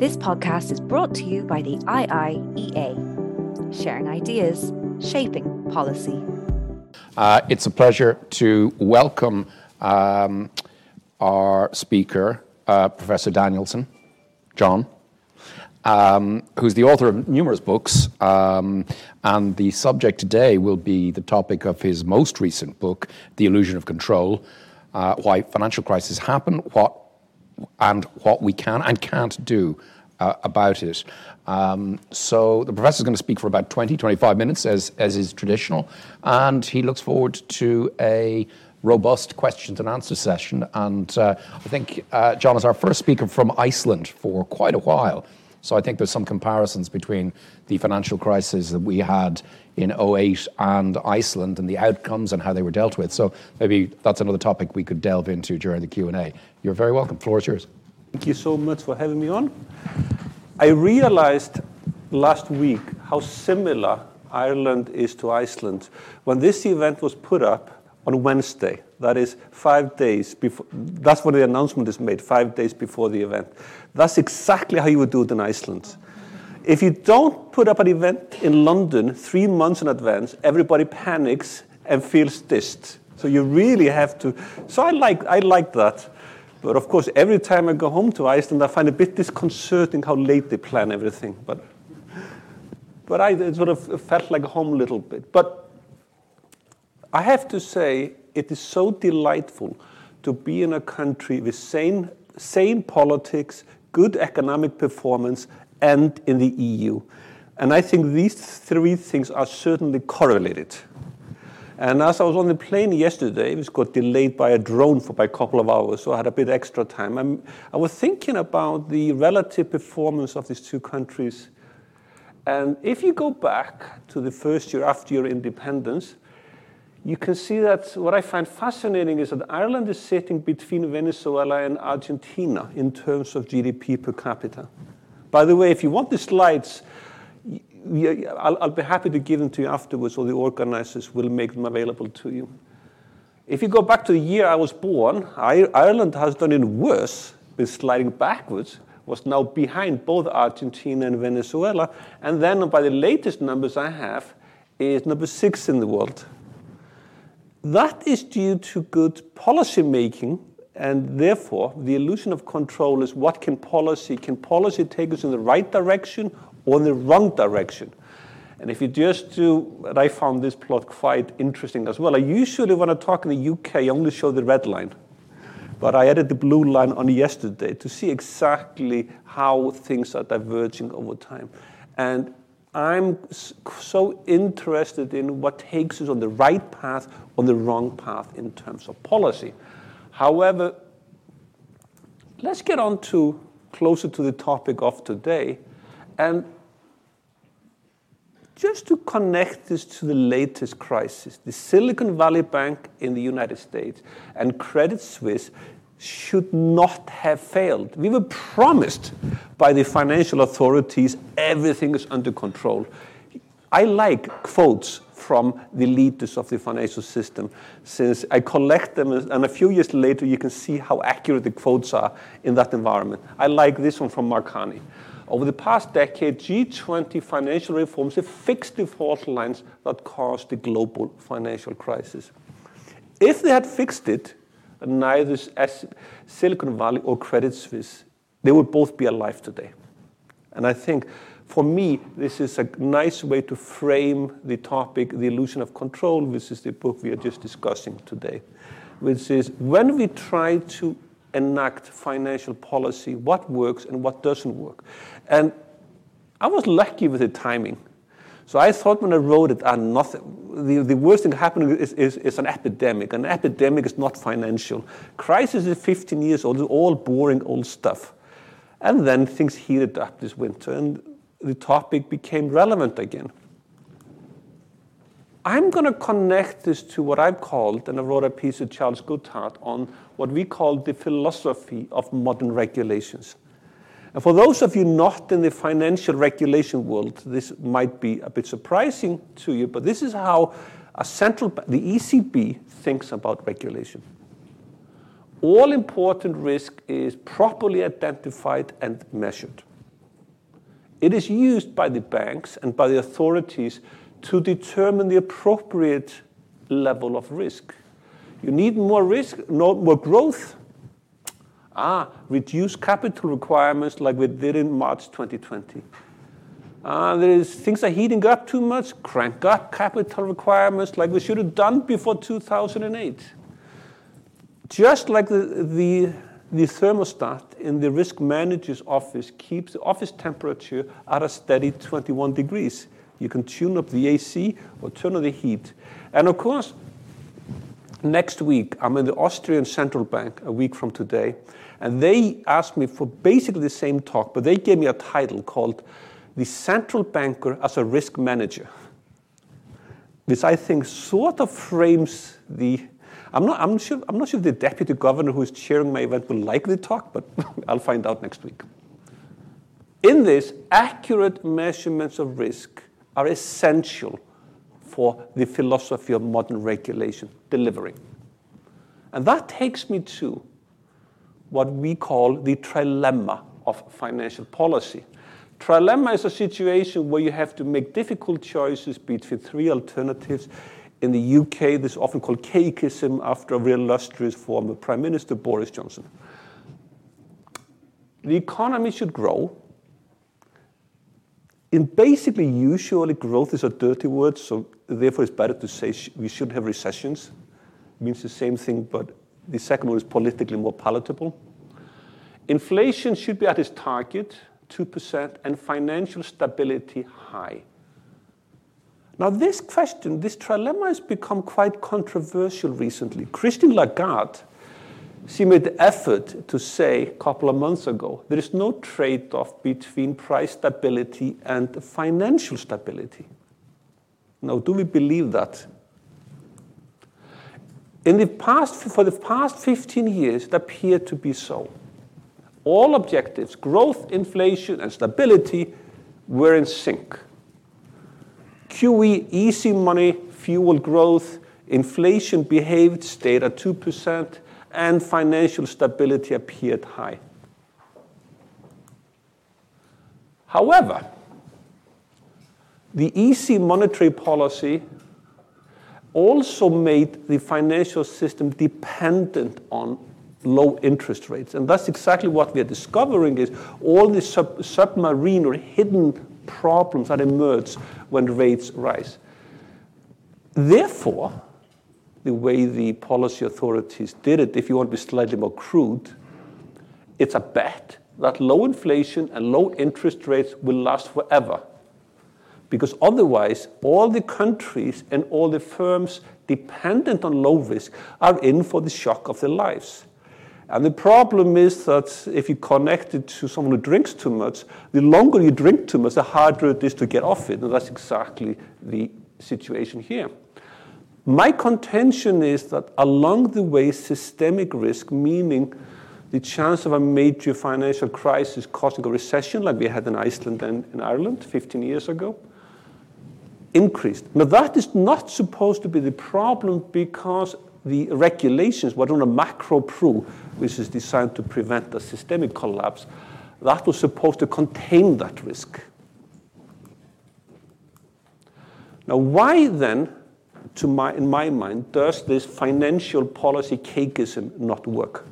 This podcast is brought to you by the IIEA, sharing ideas, shaping policy. Uh, it's a pleasure to welcome um, our speaker, uh, Professor Danielsson, John, um, who's the author of numerous books. Um, and the subject today will be the topic of his most recent book, The Illusion of Control uh, Why Financial Crises Happen, what and what we can and can't do uh, about it. Um, so the professor is going to speak for about 20, 25 minutes, as, as is traditional, and he looks forward to a robust questions and answer session. And uh, I think uh, John is our first speaker from Iceland for quite a while. So I think there's some comparisons between the financial crisis that we had in 08 and Iceland and the outcomes and how they were dealt with. So maybe that's another topic we could delve into during the Q&A. You're very welcome. Floor is yours. Thank you so much for having me on. I realized last week how similar Ireland is to Iceland. When this event was put up on Wednesday, that is five days before, that's when the announcement is made, five days before the event. That's exactly how you would do it in Iceland. If you don't put up an event in London three months in advance, everybody panics and feels dissed. So you really have to. So I like, I like that. But of course, every time I go home to Iceland, I find it a bit disconcerting how late they plan everything. But, but I sort of felt like home a little bit. But I have to say, it is so delightful to be in a country with sane, sane politics, good economic performance, and in the EU. And I think these three things are certainly correlated. And as I was on the plane yesterday, it got delayed by a drone for by a couple of hours, so I had a bit extra time. I'm, I was thinking about the relative performance of these two countries. And if you go back to the first year after your independence, you can see that what I find fascinating is that Ireland is sitting between Venezuela and Argentina in terms of GDP per capita. By the way, if you want the slides, I'll, be happy to give them to you afterwards, or the organizers will make them available to you. If you go back to the year I was born, Ireland has done it worse, been sliding backwards, was now behind both Argentina and Venezuela, and then by the latest numbers I have, is number six in the world. That is due to good policy making, and therefore the illusion of control is what can policy, can policy take us in the right direction or in the wrong direction. And if you just do, and I found this plot quite interesting as well. I usually, when I talk in the UK, I only show the red line. But I added the blue line on yesterday to see exactly how things are diverging over time. And I'm so interested in what takes us on the right path, on the wrong path in terms of policy. However, let's get on to closer to the topic of today, and just to connect this to the latest crisis, the Silicon Valley Bank in the United States and Credit Suisse should not have failed. We were promised by the financial authorities everything is under control. I like quotes from the leaders of the financial system since I collect them and a few years later you can see how accurate the quotes are in that environment. I like this one from Mark. Over the past decade, G20 financial reforms have fixed the fault lines that caused the global financial crisis. If they had fixed it, neither Silicon Valley or Credit Suisse, they would both be alive today. And I think for me, this is a nice way to frame the topic, The Illusion of Control, which is the book we are just discussing today, which is when we try to enact financial policy, what works and what doesn't work. And I was lucky with the timing. So I thought when I wrote it, ah, nothing, the, the worst thing happening is, is, is, an epidemic. An epidemic is not financial. Crisis is 15 years old, all boring old stuff. And then things heated up this winter, and the topic became relevant again. I'm going to connect this to what I've called, and I wrote a piece with Charles Goodhart on what we call the philosophy of modern regulations. And for those of you not in the financial regulation world, this might be a bit surprising to you, but this is how a central, the ECB thinks about regulation. All important risk is properly identified and measured. It is used by the banks and by the authorities to determine the appropriate level of risk. You need more risk, not more growth. Ah, reduce capital requirements like we did in March 2020. Uh, there's things are heating up too much, crank up capital requirements like we should have done before 2008. Just like the, the, the thermostat in the risk manager's office keeps the office temperature at a steady 21 degrees. You can tune up the AC or turn on the heat. And of course, next week, I'm in the Austrian Central Bank a week from today, and they asked me for basically the same talk, but they gave me a title called The Central Banker as a Risk Manager, which I think sort of frames the. I'm not, I'm, sure, I'm not sure if the deputy governor who is chairing my event will like the talk, but I'll find out next week. In this, accurate measurements of risk are essential for the philosophy of modern regulation, delivering. And that takes me to what we call the trilemma of financial policy. Trilemma is a situation where you have to make difficult choices between three alternatives. In the UK, this is often called cakeism after a illustrious former Prime Minister Boris Johnson. The economy should grow, in basically, usually growth is a dirty word, so therefore it's better to say sh- we should have recessions. It means the same thing, but the second one is politically more palatable. Inflation should be at its target, 2%, and financial stability high. Now, this question, this trilemma has become quite controversial recently. Christine Lagarde she made the effort to say a couple of months ago there is no trade off between price stability and financial stability. Now, do we believe that? In the past, for the past 15 years, it appeared to be so. All objectives, growth, inflation, and stability, were in sync. QE, easy money, fueled growth, inflation behaved, stayed at 2%, and financial stability appeared high. However, the easy monetary policy also made the financial system dependent on low interest rates. And that's exactly what we are discovering is all the sub submarine or hidden problems that emerge when rates rise. Therefore, the way the policy authorities did it, if you want to be slightly more crude, it's a bet that low inflation and low interest rates will last forever. Because otherwise, all the countries and all the firms dependent on low risk are in for the shock of their lives. And the problem is that if you connect it to someone who drinks too much, the longer you drink too much, the harder it is to get off it. And that's exactly the situation here. My contention is that along the way, systemic risk, meaning the chance of a major financial crisis causing a recession like we had in Iceland and in Ireland 15 years ago, increased. Now, that is not supposed to be the problem because the regulations were on a macro pru, which is designed to prevent a systemic collapse, that was supposed to contain that risk. Now, why then to my, in my mind, does this financial policy cakeism not work?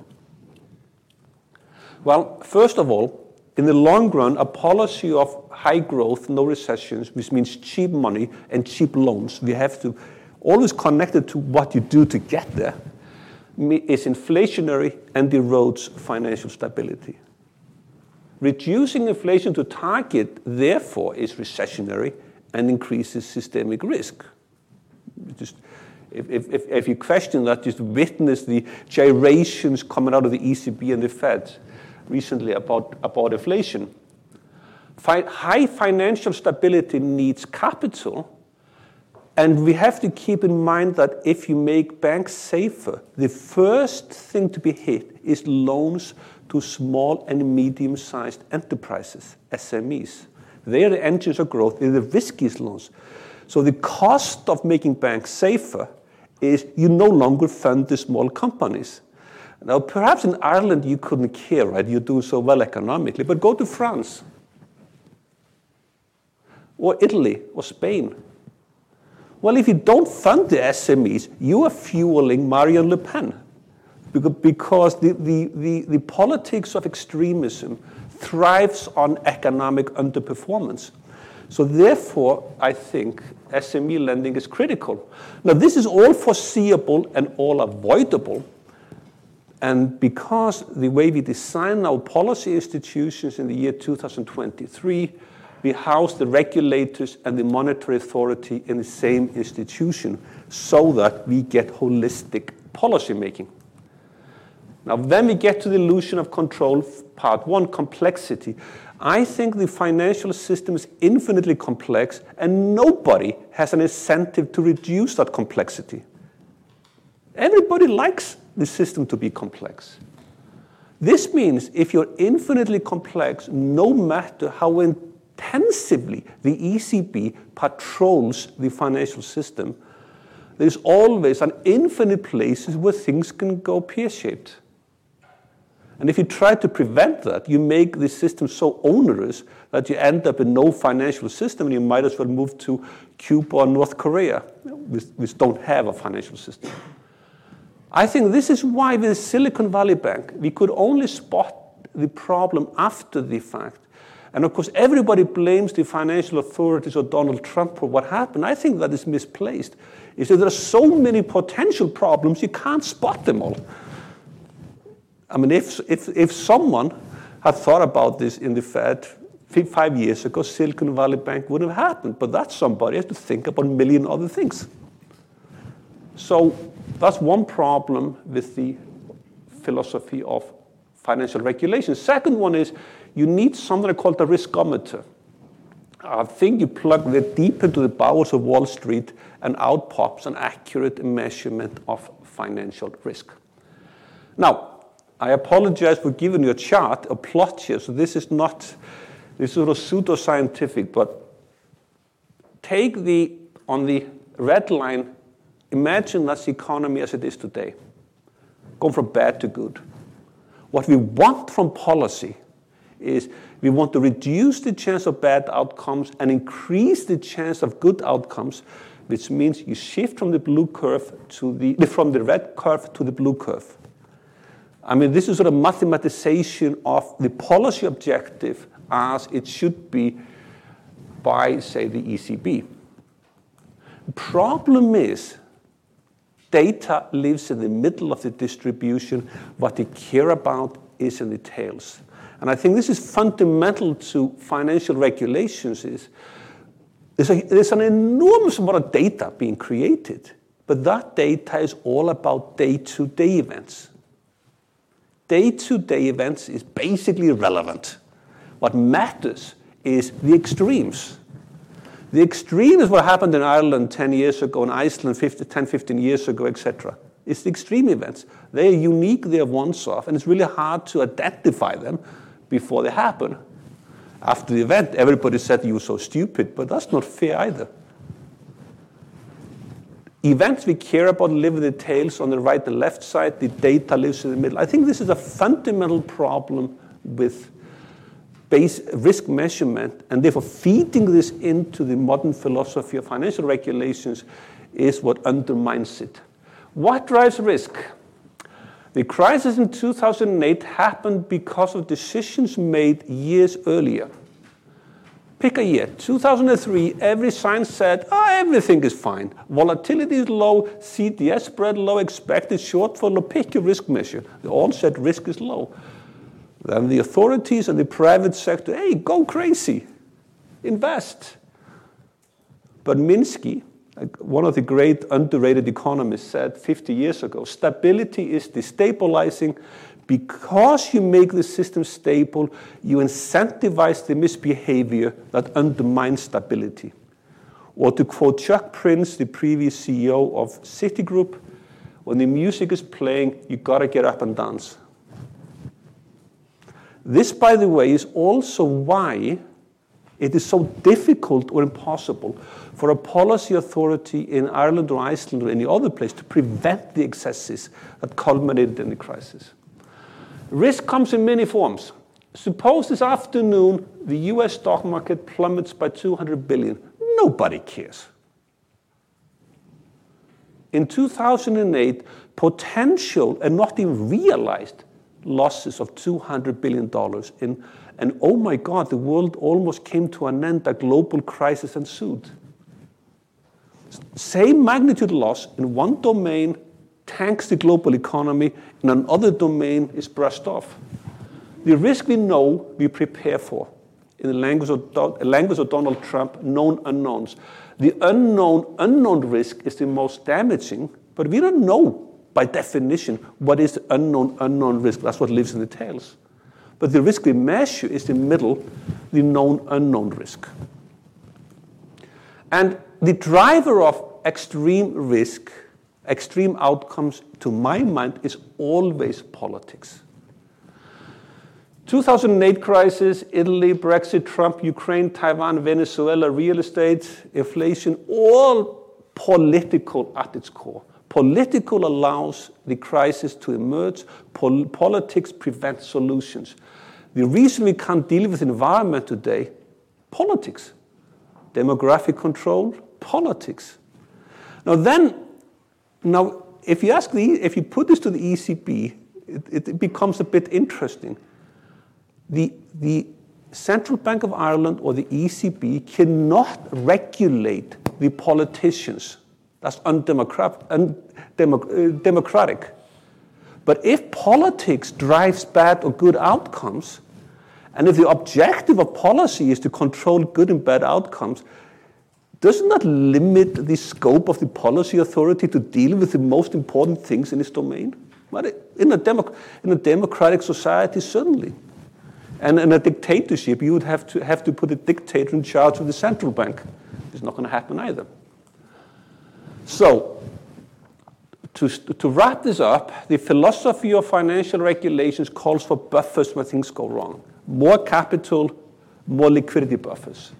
Well, first of all, in the long run, a policy of high growth, no recessions, which means cheap money and cheap loans, we have to always connect it to what you do to get there, is inflationary and erodes financial stability. Reducing inflation to target, therefore, is recessionary and increases systemic risk just if, if, if you question that, just witness the gyrations coming out of the ECB and the Fed recently about, about inflation. Fi high financial stability needs capital, and we have to keep in mind that if you make banks safer, the first thing to be hit is loans to small and medium sized enterprises, SMEs. They are the engines of growth, they're the riskiest loans. So the cost of making banks safer is you no longer fund the small companies. Now, perhaps in Ireland you couldn't care, right? You do so well economically, but go to France. or Italy or Spain? Well, if you don't fund the SMEs, you are fueling Marine Le Pen because the, the, the, the politics of extremism thrives on economic underperformance. So therefore, I think SME lending is critical. Now, this is all foreseeable and all avoidable. And because the way we design our policy institutions in the year 2023, we house the regulators and the monetary authority in the same institution so that we get holistic policy making. Now, then we get to the illusion of control, part one, complexity. I think the financial system is infinitely complex, and nobody has an incentive to reduce that complexity. Everybody likes the system to be complex. This means if you're infinitely complex, no matter how intensively the ECB patrols the financial system, there's always an infinite places where things can go pear-shaped. And if you try to prevent that, you make the system so onerous that you end up in no financial system and you might as well move to Cuba or North Korea, which, don't have a financial system. I think this is why with Silicon Valley Bank, we could only spot the problem after the fact. And of course, everybody blames the financial authorities or Donald Trump for what happened. I think that is misplaced. Is that there are so many potential problems, you can't spot them all. I mean, if, if, if someone had thought about this in the Fed five years ago, Silicon Valley Bank wouldn't have happened. But that somebody has to think about a million other things. So that's one problem with the philosophy of financial regulation. Second one is you need something called a riskometer. I think you plug that deep into the bowels of Wall Street and out pops an accurate measurement of financial risk. Now, I apologize for giving you a chart, a plot here. So this is not, this is sort of pseudoscientific, but take the, on the red line, imagine that's the economy as it is today. Going from bad to good. What we want from policy is we want to reduce the chance of bad outcomes and increase the chance of good outcomes, which means you shift from the blue curve to the, from the red curve to the blue curve. I mean, this is sort of mathematization of the policy objective as it should be by, say, the ECB. Problem is, data lives in the middle of the distribution. What they care about is in the tails. And I think this is fundamental to financial regulations is there's, a, there's an enormous amount of data being created, but that data is all about day-to-day events day-to-day events is basically irrelevant. What matters is the extremes. The extreme is what happened in Ireland 10 years ago, in Iceland 50, 10, 15 years ago, etc. It's the extreme events. They are unique, they are once off, and it's really hard to identify them before they happen. After the event, everybody said you were so stupid, but that's not fair either. Events we care about live in the tails on the right and left side. The data lives in the middle. I think this is a fundamental problem with base risk measurement, and therefore feeding this into the modern philosophy of financial regulations is what undermines it. What drives risk? The crisis in 2008 happened because of decisions made years earlier. Pick a year, 2003, every sign said, oh, everything is fine. Volatility is low, CDS spread low, expected shortfall low, pick your risk measure. All said risk is low. Then the authorities and the private sector, hey, go crazy, invest. But Minsky, one of the great underrated economists, said 50 years ago stability is destabilizing because you make the system stable, you incentivize the misbehavior that undermines stability. Or to quote Chuck Prince, the previous CEO of Citigroup, when the music is playing, you gotta get up and dance. This, by the way, is also why it is so difficult or impossible for a policy authority in Ireland or Iceland or any other place to prevent the excesses that culminated in the crisis. Risk comes in many forms. suppose this afternoon the US stock market plummets by 200 billion. Nobody cares. In 2008, potential and not even realized losses of $200 billion in, and oh my God, the world almost came to an end, a global crisis ensued. Same magnitude loss in one domain tanks the global economy, in another domain is brushed off. The risk we know, we prepare for. In the language of, language of Donald Trump, known unknowns. The unknown, unknown risk is the most damaging, but we don't know by definition what is the unknown, unknown risk. That's what lives in the tails. But the risk we measure is the middle, the known, unknown risk. And the driver of extreme risk, extreme outcomes, to my mind, is always politics. 2008 crisis, Italy, Brexit, Trump, Ukraine, Taiwan, Venezuela, real estate, inflation, all political at its core. Political allows the crisis to emerge. Pol politics prevents solutions. The reason we can't deal with environment today, politics. Demographic control, politics. Now then, now if you ask the, if you put this to the ECB, it, it becomes a bit interesting the, the Central Bank of Ireland or the ECB cannot regulate the politicians. That's undemocratic. Uh, undemocratic. But if politics drives bad or good outcomes, and if the objective of policy is to control good and bad outcomes, doesn't that limit the scope of the policy authority to deal with the most important things in its domain? In a, democ- in a democratic society, certainly. And in a dictatorship, you would have to, have to put a dictator in charge of the central bank. It's not going to happen either. So, to, to wrap this up, the philosophy of financial regulations calls for buffers when things go wrong. More capital, more liquidity buffers.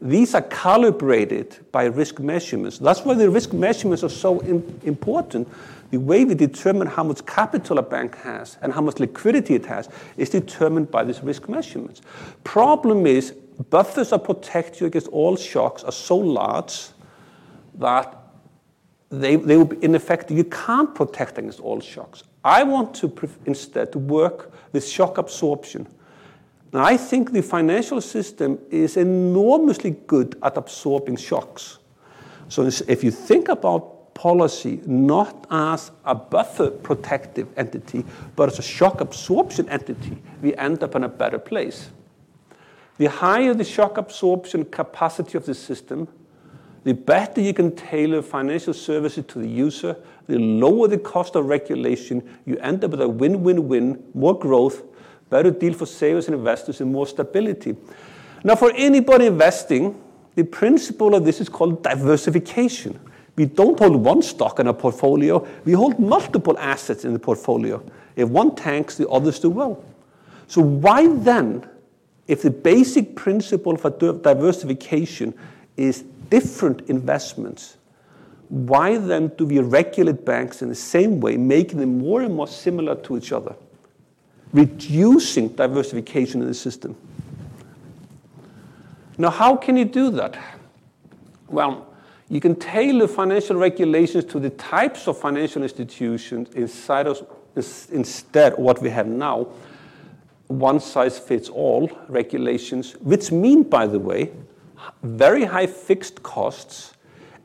These are calibrated by risk measurements. That's why the risk measurements are so important the way we determine how much capital a bank has and how much liquidity it has is determined by these risk measurements. Problem is, buffers that protect you against all shocks are so large that they, they will be, in effect, you can't protect against all shocks. I want to instead to work with shock absorption. Now, I think the financial system is enormously good at absorbing shocks. So if you think about policy not as a buffer protective entity, but as a shock absorption entity, we end up in a better place. The higher the shock absorption capacity of the system, the better you can tailor financial services to the user, the lower the cost of regulation, you end up with a win win win, more growth, better deal for savers and investors, and more stability. Now, for anybody investing, the principle of this is called diversification. We don't hold one stock in a portfolio, we hold multiple assets in the portfolio. If one tanks, the others do well. So, why then, if the basic principle for diversification is different investments, why then do we regulate banks in the same way, making them more and more similar to each other, reducing diversification in the system? Now, how can you do that? Well, you can tailor financial regulations to the types of financial institutions inside of, instead of what we have now, one size fits all regulations, which mean, by the way, very high fixed costs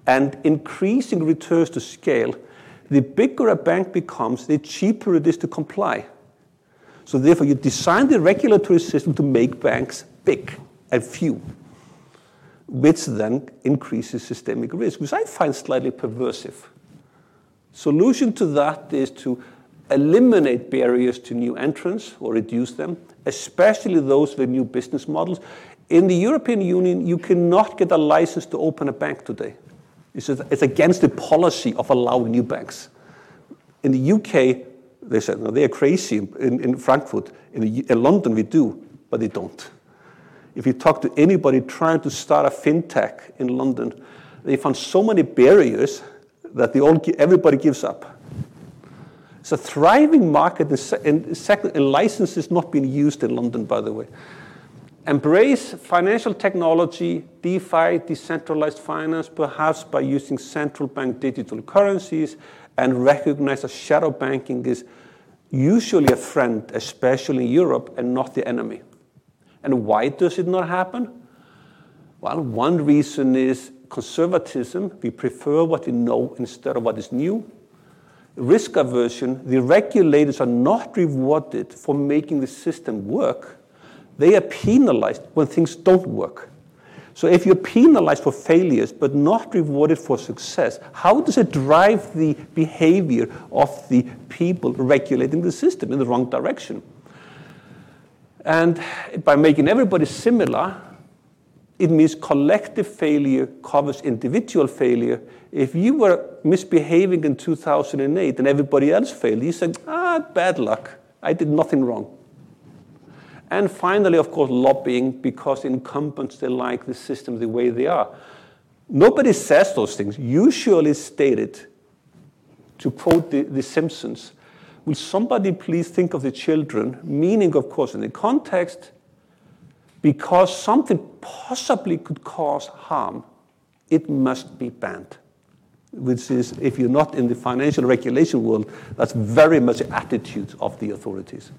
and increasing returns to scale. The bigger a bank becomes, the cheaper it is to comply. So, therefore, you design the regulatory system to make banks big and few which then increases systemic risk, which I find slightly perversive. Solution to that is to eliminate barriers to new entrants or reduce them, especially those with new business models. In the European Union, you cannot get a license to open a bank today. It's, against the policy of allowing new banks. In the UK, they said, no, they are crazy in, in Frankfurt. In, in London, we do, but they don't. If you talk to anybody trying to start a fintech in London, they found so many barriers that they all, everybody gives up. It's a thriving market, and, second, and licenses not being used in London, by the way. Embrace financial technology, DeFi, decentralized finance, perhaps by using central bank digital currencies, and recognize that shadow banking is usually a friend, especially in Europe, and not the enemy. And why does it not happen? Well, one reason is conservatism. We prefer what we know instead of what is new risk aversion, the regulators are not rewarded for making the system work. They are penalized when things don't work. So if you're penalized for failures but not rewarded for success, how does it drive the behavior of the people regulating the system in the wrong direction? And by making everybody similar, it means collective failure covers individual failure. If you were misbehaving in 2008 and everybody else failed, you said, ah, bad luck. I did nothing wrong. And finally, of course, lobbying because incumbents, they like the system the way they are. Nobody says those things. Usually stated, to quote the, the Simpsons, will somebody please think of the children? Meaning, of course, in the context, because something possibly could cause harm, it must be banned. Which is, if you're not in the financial regulation world, that's very much attitude of the authorities.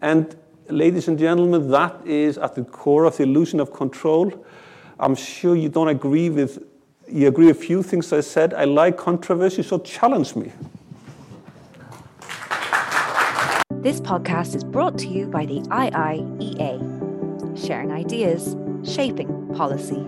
And ladies and gentlemen, that is at the core of the illusion of control. I'm sure you don't agree with, you agree with a few things I said. I like controversy, so challenge me. This podcast is brought to you by the IIEA sharing ideas, shaping policy.